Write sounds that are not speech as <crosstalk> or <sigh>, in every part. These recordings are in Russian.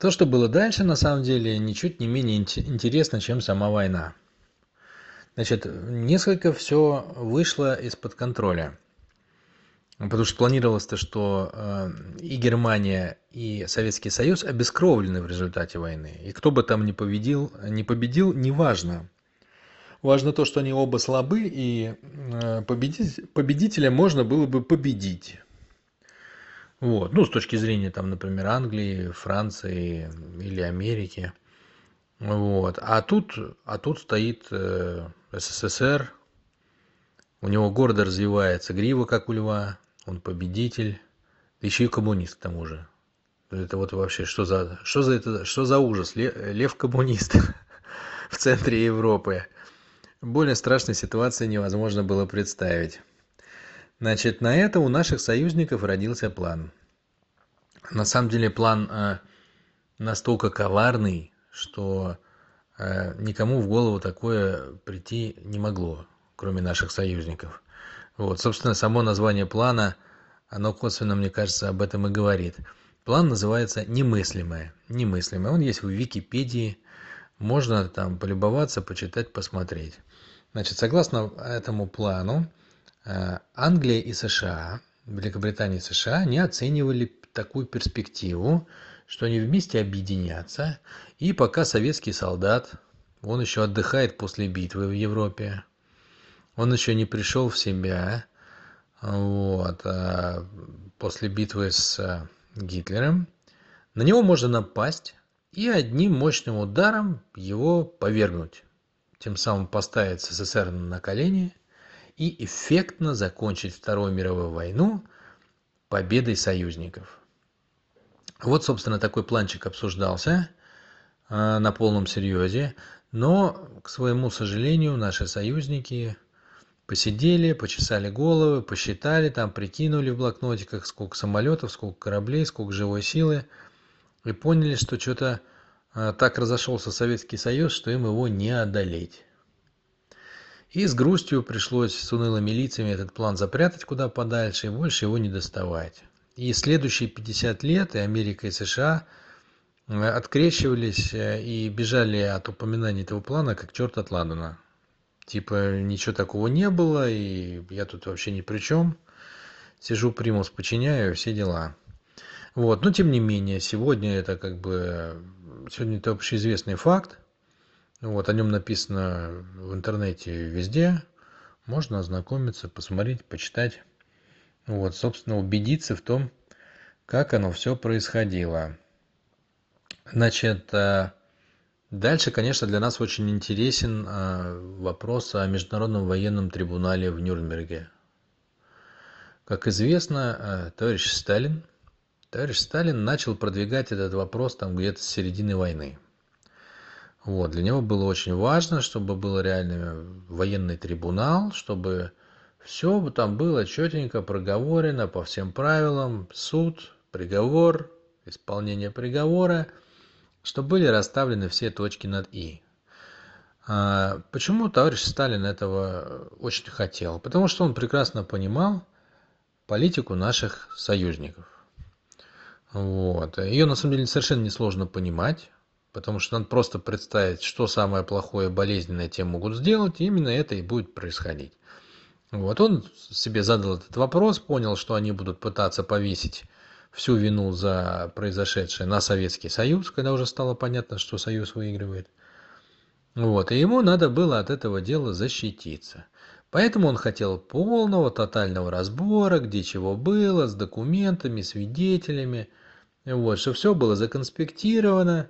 То, что было дальше, на самом деле, ничуть не менее интересно, чем сама война. Значит, несколько все вышло из-под контроля. Потому что планировалось-то, что э, и Германия, и Советский Союз обескровлены в результате войны. И кто бы там ни победил, не победил, неважно. Важно то, что они оба слабы, и э, победить, победителя можно было бы победить. Вот. Ну, с точки зрения, там, например, Англии, Франции или Америки. Вот. А тут, а тут стоит э, СССР, у него гордо развивается грива, как у льва, он победитель, еще и коммунист к тому же. Это вот вообще, что за, что за, это, что за ужас? Лев коммунист <laughs> в центре Европы. Более страшной ситуации невозможно было представить. Значит, на это у наших союзников родился план. На самом деле план э, настолько коварный, что э, никому в голову такое прийти не могло, кроме наших союзников. Вот, собственно, само название плана, оно косвенно, мне кажется, об этом и говорит. План называется «Немыслимое». Немыслимое. Он есть в Википедии. Можно там полюбоваться, почитать, посмотреть. Значит, согласно этому плану, Э, Англия и США, Великобритания и США не оценивали такую перспективу, что они вместе объединятся, и пока советский солдат, он еще отдыхает после битвы в Европе, он еще не пришел в себя, вот, а после битвы с Гитлером, на него можно напасть и одним мощным ударом его повергнуть, тем самым поставить СССР на колени и эффектно закончить Вторую мировую войну победой союзников. Вот, собственно, такой планчик обсуждался э, на полном серьезе, но, к своему сожалению, наши союзники посидели, почесали головы, посчитали, там прикинули в блокнотиках, сколько самолетов, сколько кораблей, сколько живой силы, и поняли, что что-то э, так разошелся Советский Союз, что им его не одолеть. И с грустью пришлось с унылыми лицами этот план запрятать куда подальше и больше его не доставать. И следующие 50 лет и Америка, и США э, открещивались э, и бежали от упоминания этого плана, как черт от ладана. Типа ничего такого не было, и я тут вообще ни при чем. Сижу примус, подчиняю, все дела. Вот, но тем не менее, сегодня это как бы, сегодня это общеизвестный факт, вот, о нем написано в интернете везде. Можно ознакомиться, посмотреть, почитать. Вот, собственно, убедиться в том, как оно все происходило. Значит, э, дальше, конечно, для нас очень интересен э, вопрос о Международном военном трибунале в Нюрнберге. Как известно, э, товарищ Сталин, товарищ Сталин начал продвигать этот вопрос там где-то с середины войны. Вот, для него было очень важно, чтобы был реальный военный трибунал, чтобы все там было четенько проговорено по всем правилам, суд, приговор, исполнение приговора, чтобы были расставлены все точки над «и». А почему товарищ Сталин этого очень хотел? Потому что он прекрасно понимал политику наших союзников. Вот. Ее на самом деле совершенно несложно понимать потому что надо просто представить, что самое плохое и болезненное те могут сделать, и именно это и будет происходить. Вот он себе задал этот вопрос, понял, что они будут пытаться повесить всю вину за произошедшее на Советский Союз, когда уже стало понятно, что Союз выигрывает. Вот, и ему надо было от этого дела защититься. Поэтому он хотел полного, тотального разбора, где чего было, с документами, свидетелями, вот, что все было законспектировано,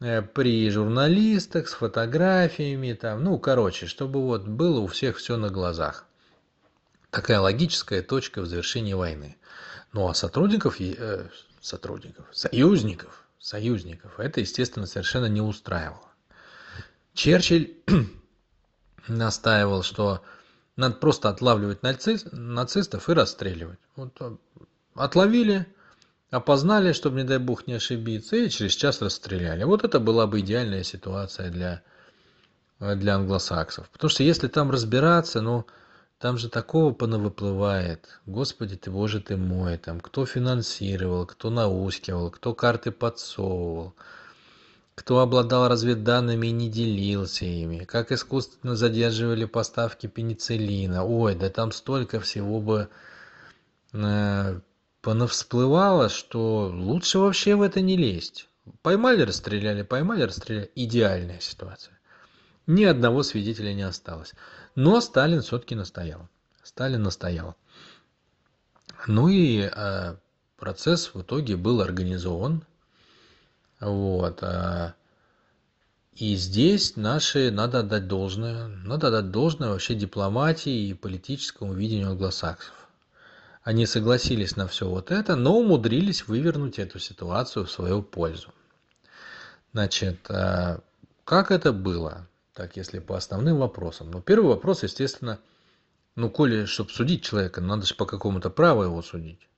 Э, при журналистах с фотографиями там ну короче чтобы вот было у всех все на глазах такая логическая точка в завершении войны ну а сотрудников э, сотрудников союзников союзников это естественно совершенно не устраивало черчилль <clears throat> настаивал что надо просто отлавливать нацистов и расстреливать вот э, отловили опознали, чтобы, не дай бог, не ошибиться, и через час расстреляли. Вот это была бы идеальная ситуация для, для англосаксов. Потому что если там разбираться, ну, там же такого понавыплывает. Господи ты, боже ты мой, там кто финансировал, кто наускивал, кто карты подсовывал, кто обладал разведданными и не делился ими, как искусственно задерживали поставки пенициллина. Ой, да там столько всего бы э, понавсплывало, что лучше вообще в это не лезть. Поймали, расстреляли, поймали, расстреляли. Идеальная ситуация. Ни одного свидетеля не осталось. Но Сталин все-таки настоял. Сталин настоял. Ну и э, процесс в итоге был организован. Вот. Э, и здесь наши, надо отдать должное, надо отдать должное вообще дипломатии и политическому видению англосаксов. Они согласились на все вот это, но умудрились вывернуть эту ситуацию в свою пользу. Значит, э, как это было? Так, если по основным вопросам. Ну, первый вопрос, естественно, ну, коли, чтобы судить человека, надо же по какому-то праву его судить.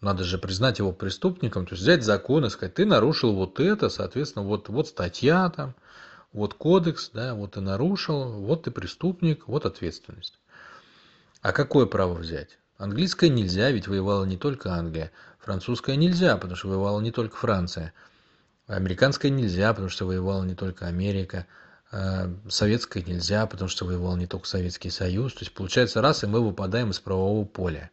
Надо же признать его преступником, то есть взять закон и сказать, ты нарушил вот это, соответственно, вот, вот статья там, вот кодекс, да, вот ты нарушил, вот ты преступник, вот ответственность. А какое право взять? Английское нельзя, ведь воевала не только Англия. Французское нельзя, потому что воевала не только Франция. Американское нельзя, потому что воевала не только Америка. Э, советское нельзя, потому что воевал не только Советский Союз. То есть получается раз, и мы выпадаем из правового поля.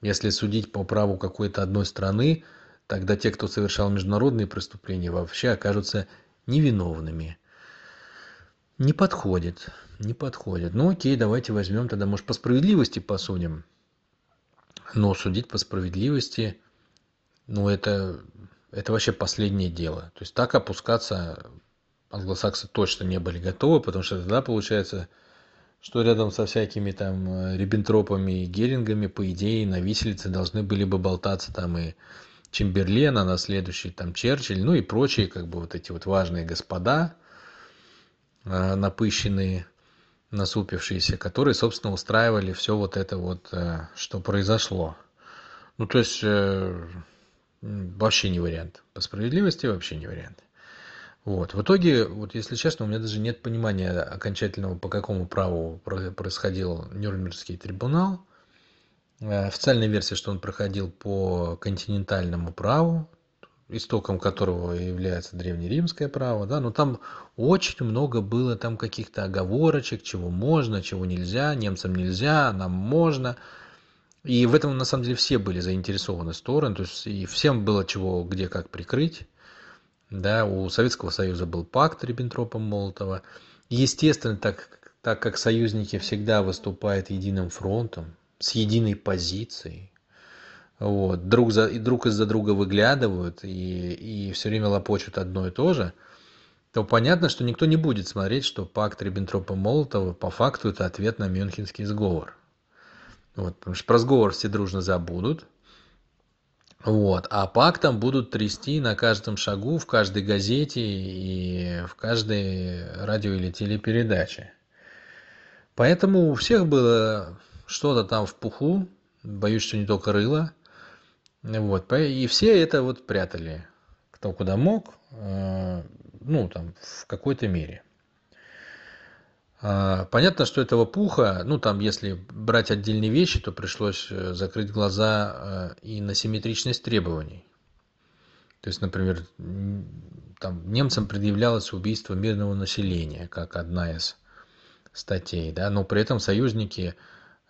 Если судить по праву какой-то одной страны, тогда те, кто совершал международные преступления, вообще окажутся невиновными. Не подходит, не подходит. Ну окей, давайте возьмем тогда, может, по справедливости посудим. Но судить по справедливости, ну это, это вообще последнее дело. То есть так опускаться англосаксы точно не были готовы, потому что тогда получается, что рядом со всякими там э, риббентропами и герингами, по идее, на виселице должны были бы болтаться там и Чемберлен, а на следующий там Черчилль, ну и прочие как бы вот эти вот важные господа, э, напыщенные, насупившиеся, которые, собственно, устраивали все вот это вот, э, что произошло. Ну, то есть, вообще не вариант. По справедливости вообще не вариант. Вот. В итоге, вот если честно, у меня даже нет понимания окончательного, по какому праву происходил Нюрнбергский трибунал. Э, официальная версия, что он проходил по континентальному праву, истоком которого является древнеримское право, да, но там очень много было там каких-то оговорочек, чего можно, чего нельзя, немцам нельзя, нам можно. И в этом на самом деле все были заинтересованы стороны, то есть и всем было чего где как прикрыть да, у Советского Союза был пакт Риббентропа-Молотова. Естественно, так, так как союзники всегда выступают единым фронтом, с единой позицией, вот, друг, за, и друг из-за друга выглядывают и, и все время лопочут одно и то же, то понятно, что никто не будет смотреть, что пакт Риббентропа-Молотова по факту это ответ на Мюнхенский сговор. Вот, потому что про сговор все дружно забудут, вот. А пактом будут трясти на каждом шагу, в каждой газете и в каждой радио или телепередаче. Поэтому у всех было что-то там в пуху, боюсь, что не только рыло. Вот. И все это вот прятали, кто куда мог, э, ну, там, в какой-то мере. А, понятно, что этого пуха, ну там, если брать отдельные вещи, то пришлось э, закрыть глаза э, и на симметричность требований. То есть, например, там немцам предъявлялось убийство мирного населения, как одна из статей, да, но при этом союзники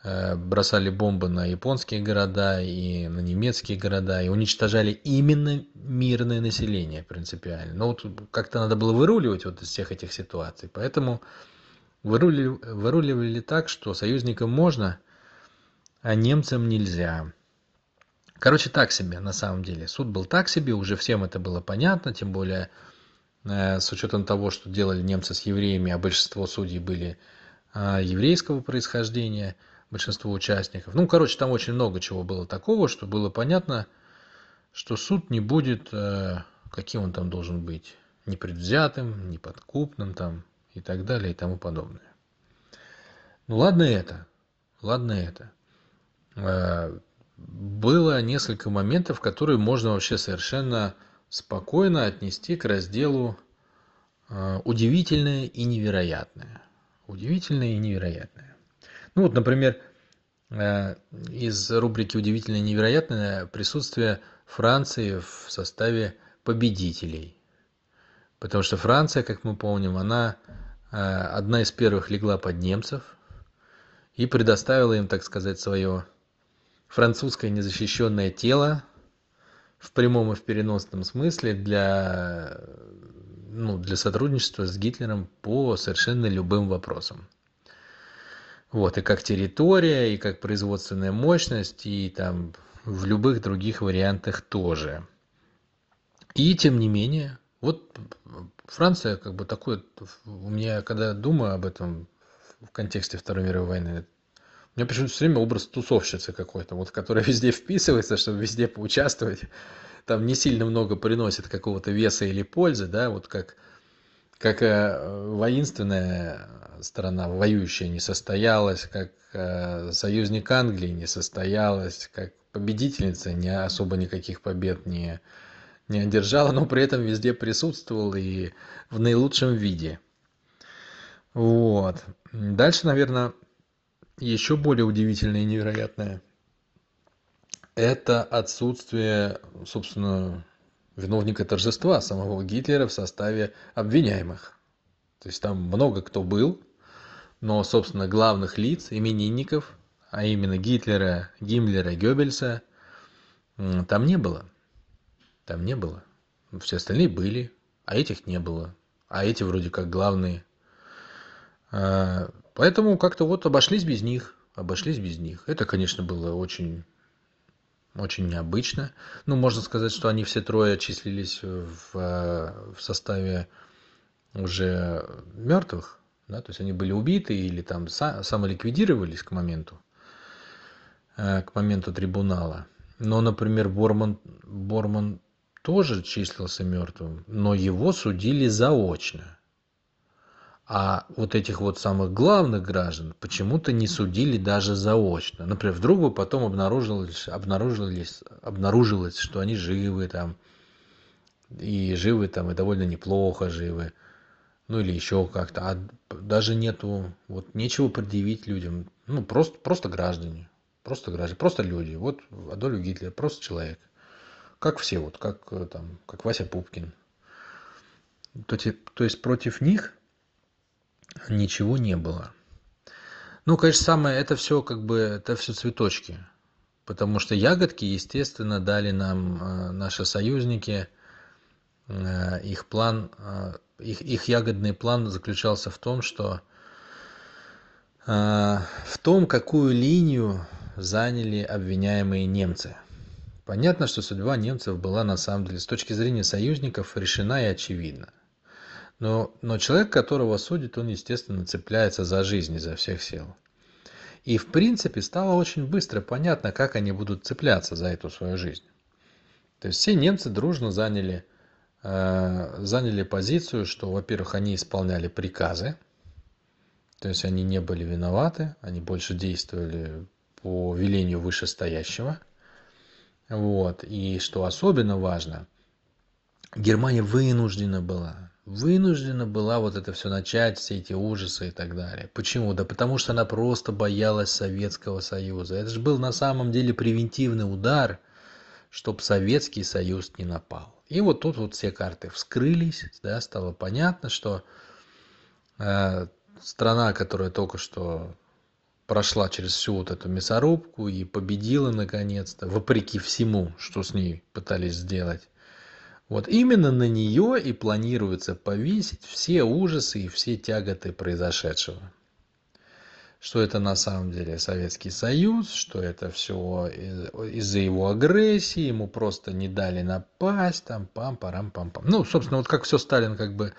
э, бросали бомбы на японские города и на немецкие города и уничтожали именно мирное население принципиально. Но вот как-то надо было выруливать вот из всех этих ситуаций, поэтому выруливали так, что союзникам можно, а немцам нельзя. Короче, так себе на самом деле. Суд был так себе, уже всем это было понятно, тем более э, с учетом того, что делали немцы с евреями, а большинство судей были э, еврейского происхождения, большинство участников. Ну, короче, там очень много чего было такого, что было понятно, что суд не будет, э, каким он там должен быть, непредвзятым, неподкупным там, и так далее и тому подобное. Ну ладно это, ладно это. Э, было несколько моментов, которые можно вообще совершенно спокойно отнести к разделу э, удивительное и невероятное. Удивительное и невероятное. Ну вот, например, э, из рубрики «Удивительное и невероятное» присутствие Франции в составе победителей. Потому что Франция, как мы помним, она одна из первых легла под немцев и предоставила им, так сказать, свое французское незащищенное тело в прямом и в переносном смысле для, ну, для сотрудничества с Гитлером по совершенно любым вопросам. Вот, и как территория, и как производственная мощность, и там в любых других вариантах тоже. И тем не менее, вот Франция как бы такой, у меня, когда думаю об этом в контексте Второй мировой войны, у меня почему-то все время образ тусовщицы какой-то, вот, которая <laughs> везде вписывается, чтобы везде поучаствовать. Там не сильно много приносит какого-то веса или пользы, да, вот как, как э, воинственная сторона, воюющая, не состоялась, как э, союзник Англии не состоялась, как победительница не особо никаких побед не, не одержала, но при этом везде присутствовал и в наилучшем виде. Вот. Дальше, наверное, еще более удивительное и невероятное – это отсутствие, собственно, виновника торжества самого Гитлера в составе обвиняемых. То есть там много кто был, но, собственно, главных лиц, именинников, а именно Гитлера, Гиммлера, Геббельса, там не было. Там не было. Все остальные были, а этих не было. А эти вроде как главные. А, Поэтому как-то вот обошлись без них, обошлись без них. Это, конечно, было очень, очень необычно. Ну, можно сказать, что они все трое числились в, в составе уже мертвых, да, то есть они были убиты или там самоликвидировались к моменту, э, к моменту трибунала. Но, например, Борман, Борман тоже числился мертвым, но его судили заочно а вот этих вот самых главных граждан почему-то не судили даже заочно. Например, вдруг бы потом обнаружилось, обнаружилось, обнаружилось, что они живы там, и живы там, и довольно неплохо живы, ну или еще как-то. А даже нету, вот нечего предъявить людям, ну просто, просто граждане, просто граждане, просто люди. Вот Адольф Гитлер, просто человек. Как все, вот как там, как Вася Пупкин. То, то есть против них ничего не было. Ну, конечно, самое, это все как бы, это все цветочки. Потому что ягодки, естественно, дали нам э, наши союзники. Э, их план, э, их, их ягодный план заключался в том, что в том, какую линию заняли обвиняемые немцы. Понятно, что судьба немцев была на самом деле с точки зрения союзников решена и очевидна. Но, но человек, которого судит, он, естественно, цепляется за жизнь изо всех сил. И, в принципе, стало очень быстро понятно, как они будут цепляться за эту свою жизнь. То есть все немцы дружно заняли, э, заняли позицию, что, во-первых, они исполняли приказы, то есть они не были виноваты, они больше действовали по велению вышестоящего. Вот. И что особенно важно, Германия вынуждена была вынуждена была вот это все начать, все эти ужасы и так далее. Почему? Да потому что она просто боялась Советского Союза. Это же был на самом деле превентивный удар, чтобы Советский Союз не напал. И вот тут вот все карты вскрылись, да, стало понятно, что э, страна, которая только что прошла через всю вот эту мясорубку и победила наконец-то, вопреки всему, что с ней пытались сделать, вот именно на нее и планируется повесить все ужасы и все тяготы произошедшего. Что это на самом деле Советский Союз, что это все из-за его агрессии, ему просто не дали напасть, там пам-парам-пам-пам. Ну, собственно, вот как все Сталин как бы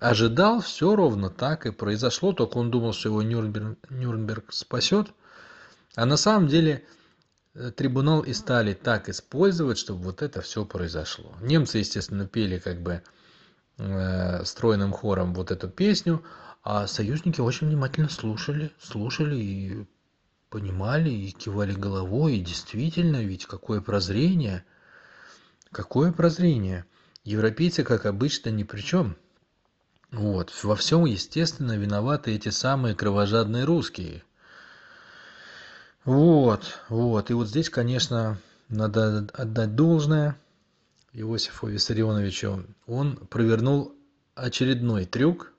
ожидал, все ровно так и произошло, только он думал, что его Нюрнберг, Нюрнберг спасет. А на самом деле Э, трибунал и стали так использовать, чтобы вот это все произошло. Немцы, естественно, пели как бы э, стройным хором вот эту песню, а союзники очень внимательно слушали, слушали и понимали, и кивали головой, и действительно, ведь какое прозрение, какое прозрение. Европейцы, как обычно, ни при чем. Вот. Во всем, естественно, виноваты эти самые кровожадные русские – Вот, вот. И вот здесь, конечно, надо отдать должное Иосифу Виссарионовичу. Он провернул очередной трюк,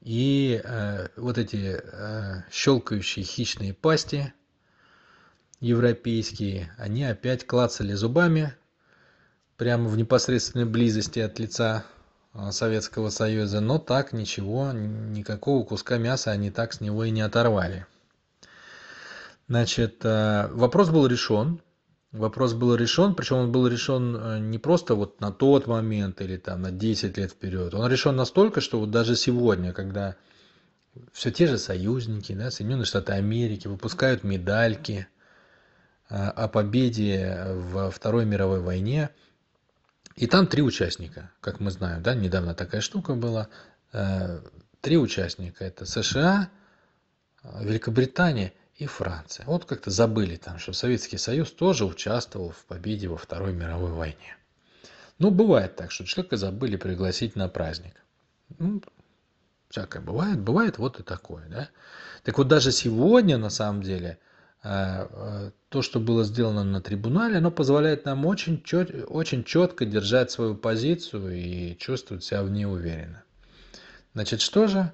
и э, вот эти э, щелкающие хищные пасти европейские, они опять клацали зубами прямо в непосредственной близости от лица Советского Союза, но так ничего, никакого куска мяса они так с него и не оторвали. Значит, э, вопрос был решен, вопрос был решен, причем он был решен э, не просто вот на тот момент или там на 10 лет вперед, он решен настолько, что вот даже сегодня, когда все те же союзники, да, Соединенные Штаты Америки выпускают медальки э, о победе во Второй мировой войне, и там три участника, как мы знаем, да, недавно такая штука была, э, три участника, это США, Великобритания и Франция. Вот как-то забыли там, что Советский Союз тоже участвовал в победе во Второй мировой войне. Ну, бывает так, что человека забыли пригласить на праздник. Ну, всякое бывает, бывает вот и такое, да. Так вот даже сегодня, на самом деле, то, что было сделано на трибунале, оно позволяет нам очень, чет, очень четко держать свою позицию и чувствовать себя в ней уверенно. Значит, что же,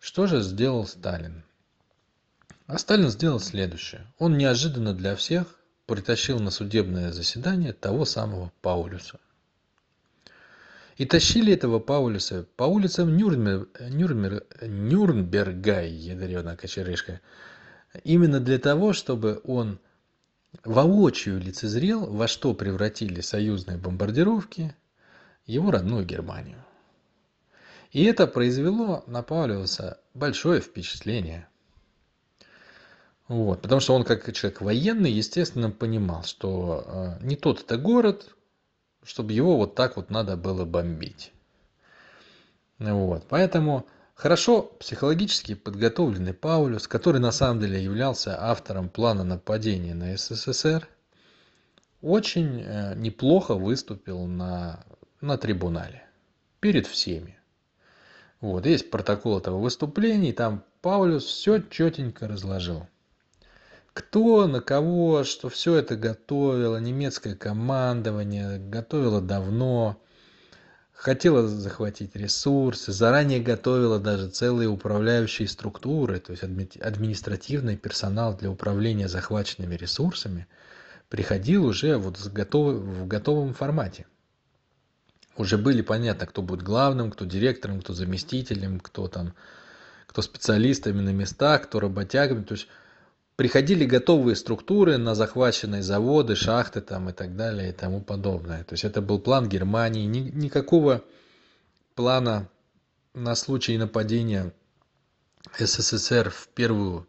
что же сделал Сталин? А Сталин сделал следующее. Он неожиданно для всех притащил на судебное заседание того самого Паулюса. И тащили этого Паулюса по улицам Нюрнбер, Нюрнбер, Нюрнберга, ядреная кочерышка, именно для того, чтобы он воочию лицезрел, во что превратили союзные бомбардировки его родную Германию. И это произвело на Паулюса большое впечатление – вот, потому что он как человек военный, естественно, понимал, что э, не тот это город, чтобы его вот так вот надо было бомбить. Вот, поэтому хорошо психологически подготовленный Паулюс, который на самом деле являлся автором плана нападения на СССР, очень э, неплохо выступил на, на трибунале перед всеми. Вот, есть протокол этого выступления, и там Паулюс все четенько разложил кто на кого что все это готовило немецкое командование готовило давно хотело захватить ресурсы заранее готовило даже целые управляющие структуры то есть административный персонал для управления захваченными ресурсами приходил уже вот с готов, в готовом формате. Уже были понятно кто будет главным кто директором кто заместителем кто там кто специалистами на местах кто работягами то есть приходили готовые структуры на захваченные заводы, шахты там и так далее и тому подобное. То есть это был план Германии. Ни, никакого плана на случай нападения СССР в первую,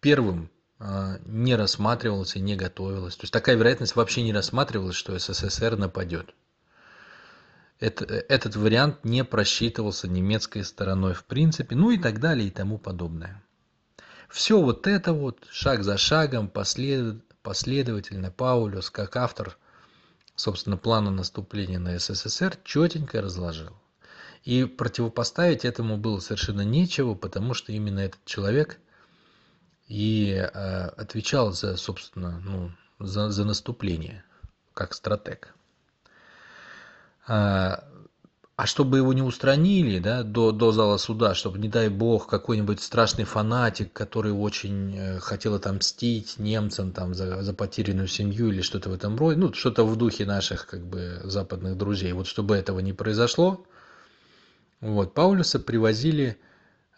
первым э, не рассматривалось и не готовилось. То есть такая вероятность вообще не рассматривалась, что СССР нападет. Это, этот вариант не просчитывался немецкой стороной в принципе, ну и так далее и тому подобное. Все вот это вот шаг за шагом послед... последовательно Паулюс, как автор, собственно, плана наступления на СССР, четенько разложил. И противопоставить этому было совершенно нечего, потому что именно этот человек и э, отвечал за, собственно, ну, за, за наступление, как стратег. А, а чтобы его не устранили да, до, до зала суда, чтобы, не дай бог, какой-нибудь страшный фанатик, который очень э, хотел отомстить немцам там, за, за потерянную семью или что-то в этом роде, ну, что-то в духе наших как бы западных друзей, вот чтобы этого не произошло, вот, Паулюса привозили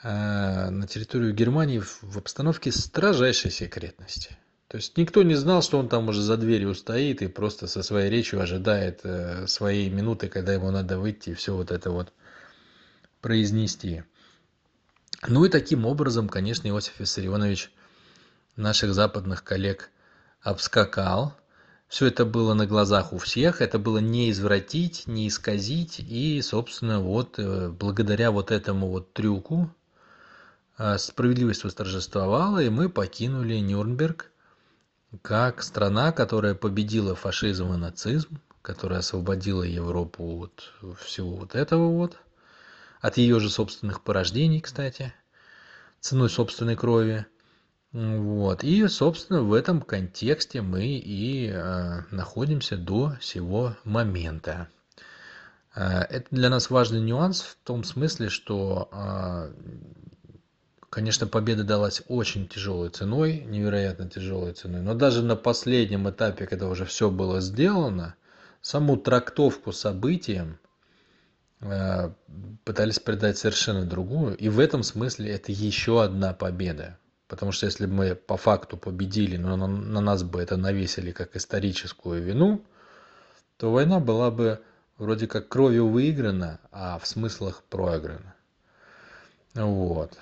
э, на территорию Германии в, в обстановке строжайшей секретности. То есть никто не знал, что он там уже за дверью стоит и просто со своей речью ожидает э, своей минуты, когда ему надо выйти и все вот это вот произнести. Ну и таким образом, конечно, Иосиф Виссарионович наших западных коллег обскакал. Все это было на глазах у всех, это было не извратить, не исказить. И, собственно, вот э, благодаря вот этому вот трюку э, справедливость восторжествовала, и мы покинули Нюрнберг – как страна, которая победила фашизм и нацизм, которая освободила Европу от всего вот этого вот, от ее же собственных порождений, кстати, ценой собственной крови, Вот. И, собственно, в этом контексте мы и э, находимся до сего момента. Э, это для нас важный нюанс в том смысле, что, э, конечно, победа далась очень тяжелой ценой, невероятно тяжелой ценой, но даже на последнем этапе, когда уже все было сделано, саму трактовку событиям э, пытались придать совершенно другую, и в этом смысле это еще одна победа. Потому что если бы мы по факту победили, но на, на нас бы это навесили как историческую вину, то война была бы вроде как кровью выиграна, а в смыслах проиграна. Вот.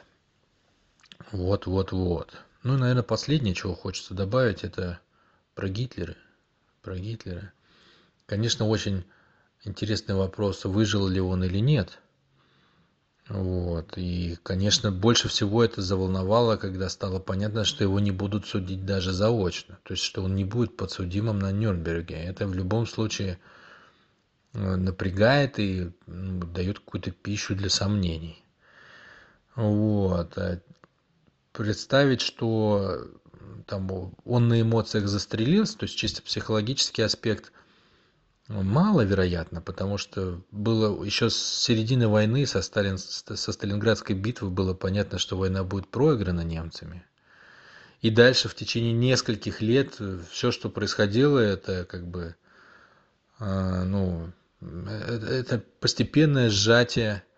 Вот, вот, вот. Ну и, наверное, последнее, чего хочется добавить, это про Гитлера. Про Гитлера. Конечно, очень интересный вопрос, выжил ли он или нет – вот. И, конечно, больше всего это заволновало, когда стало понятно, что его не будут судить даже заочно. То есть, что он не будет подсудимым на Нюрнберге. Это в любом случае э, напрягает и ну, дает какую-то пищу для сомнений. Вот. Представить, что там он на эмоциях застрелился, то есть чисто психологический аспект – маловероятно потому что было еще с середины войны со сталин со сталинградской битвы было понятно что война будет проиграна немцами. И дальше в течение нескольких лет все что происходило это как бы а, ну это постепенное сжатие Э,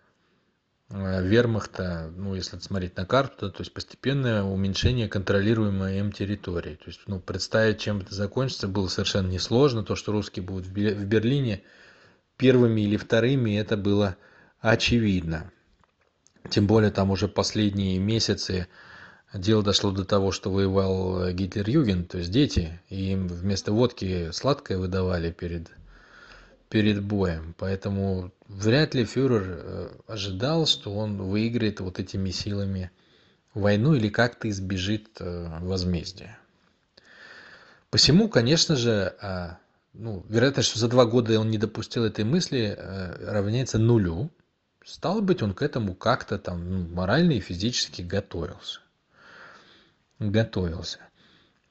вермахта, ну, если смотреть на карту, то есть постепенное уменьшение контролируемой им территории. То есть, ну, представить, чем это закончится, было совершенно несложно. То, что русские будут в Берлине первыми или вторыми, это было очевидно. Тем более там уже последние месяцы дело дошло до того, что воевал Гитлер-Юген, то есть дети, и им вместо водки сладкое выдавали перед перед боем. Поэтому вряд ли фюрер э, ожидал, что он выиграет вот этими силами войну или как-то избежит э, возмездия. Посему, конечно же, а, ну, вероятность, что за два года он не допустил этой мысли, э, равняется нулю. Стало быть, он к этому как-то там ну, морально и физически готовился. Готовился.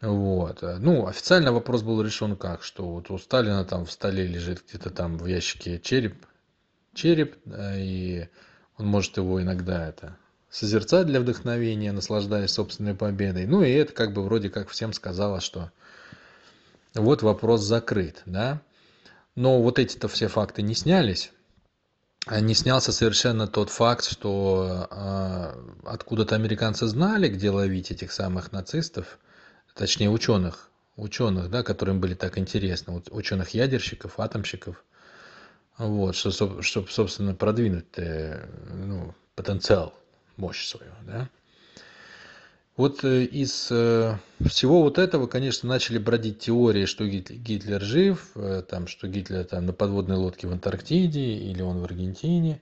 Вот. Э, ну, официально вопрос был решен как, что вот у Сталина там в столе лежит где-то там в ящике череп, череп, и он может его иногда это созерцать для вдохновения, наслаждаясь собственной победой. Ну и это как бы вроде как всем сказала, что вот вопрос закрыт, да. Но вот эти-то все факты не снялись. Не снялся совершенно тот факт, что э, откуда-то американцы знали, где ловить этих самых нацистов, точнее ученых, ученых, да, которым были так интересны, ученых ядерщиков, атомщиков, вот, что, чтобы, собственно, продвинуть э, ну, потенциал, мощь свою, да. Вот э, из э, всего вот этого, конечно, начали бродить теории, что Гитлер жив, там, что Гитлер там на подводной лодке в Антарктиде или он в Аргентине.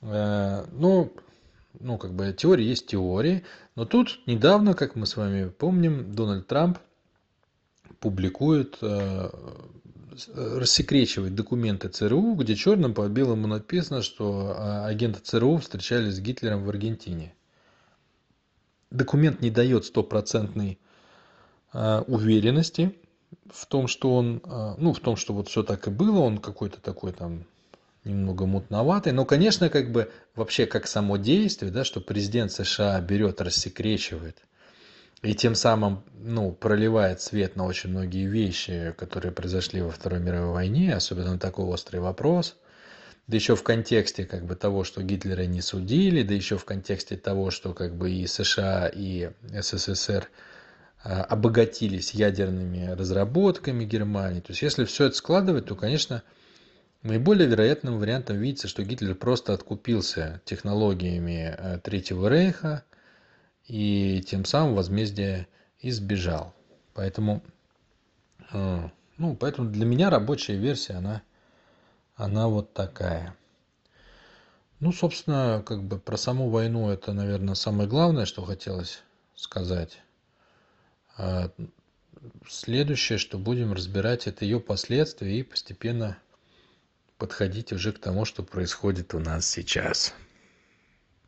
Ну, ну, как бы теории есть теории, но тут недавно, как мы с вами помним, Дональд Трамп публикует, э, рассекречивает документы ЦРУ, где черным по белому написано, что э, агенты ЦРУ встречались с Гитлером в Аргентине. Документ не дает стопроцентной э, уверенности в том, что он, ну, в том, что вот все так и было, он какой-то такой там немного мутноватый. Но, конечно, как бы вообще как само действие, да, что президент США берет, рассекречивает и тем самым ну, проливает свет на очень многие вещи, которые произошли во Второй мировой войне, особенно на такой острый вопрос. Да еще в контексте как бы того, что Гитлера не судили, да еще в контексте того, что как бы и США, и СССР а, обогатились ядерными разработками Германии. То есть если все это складывать, то, конечно, Наиболее вероятным вариантом видится, что Гитлер просто откупился технологиями э, Третьего Рейха и тем самым возмездие избежал. Поэтому, э, ну, поэтому для меня рабочая версия, она, она вот такая. Ну, собственно, как бы про саму войну это, наверное, самое главное, что хотелось сказать. А следующее, что будем разбирать, это ее последствия и постепенно подходить уже к тому, что происходит у нас сейчас.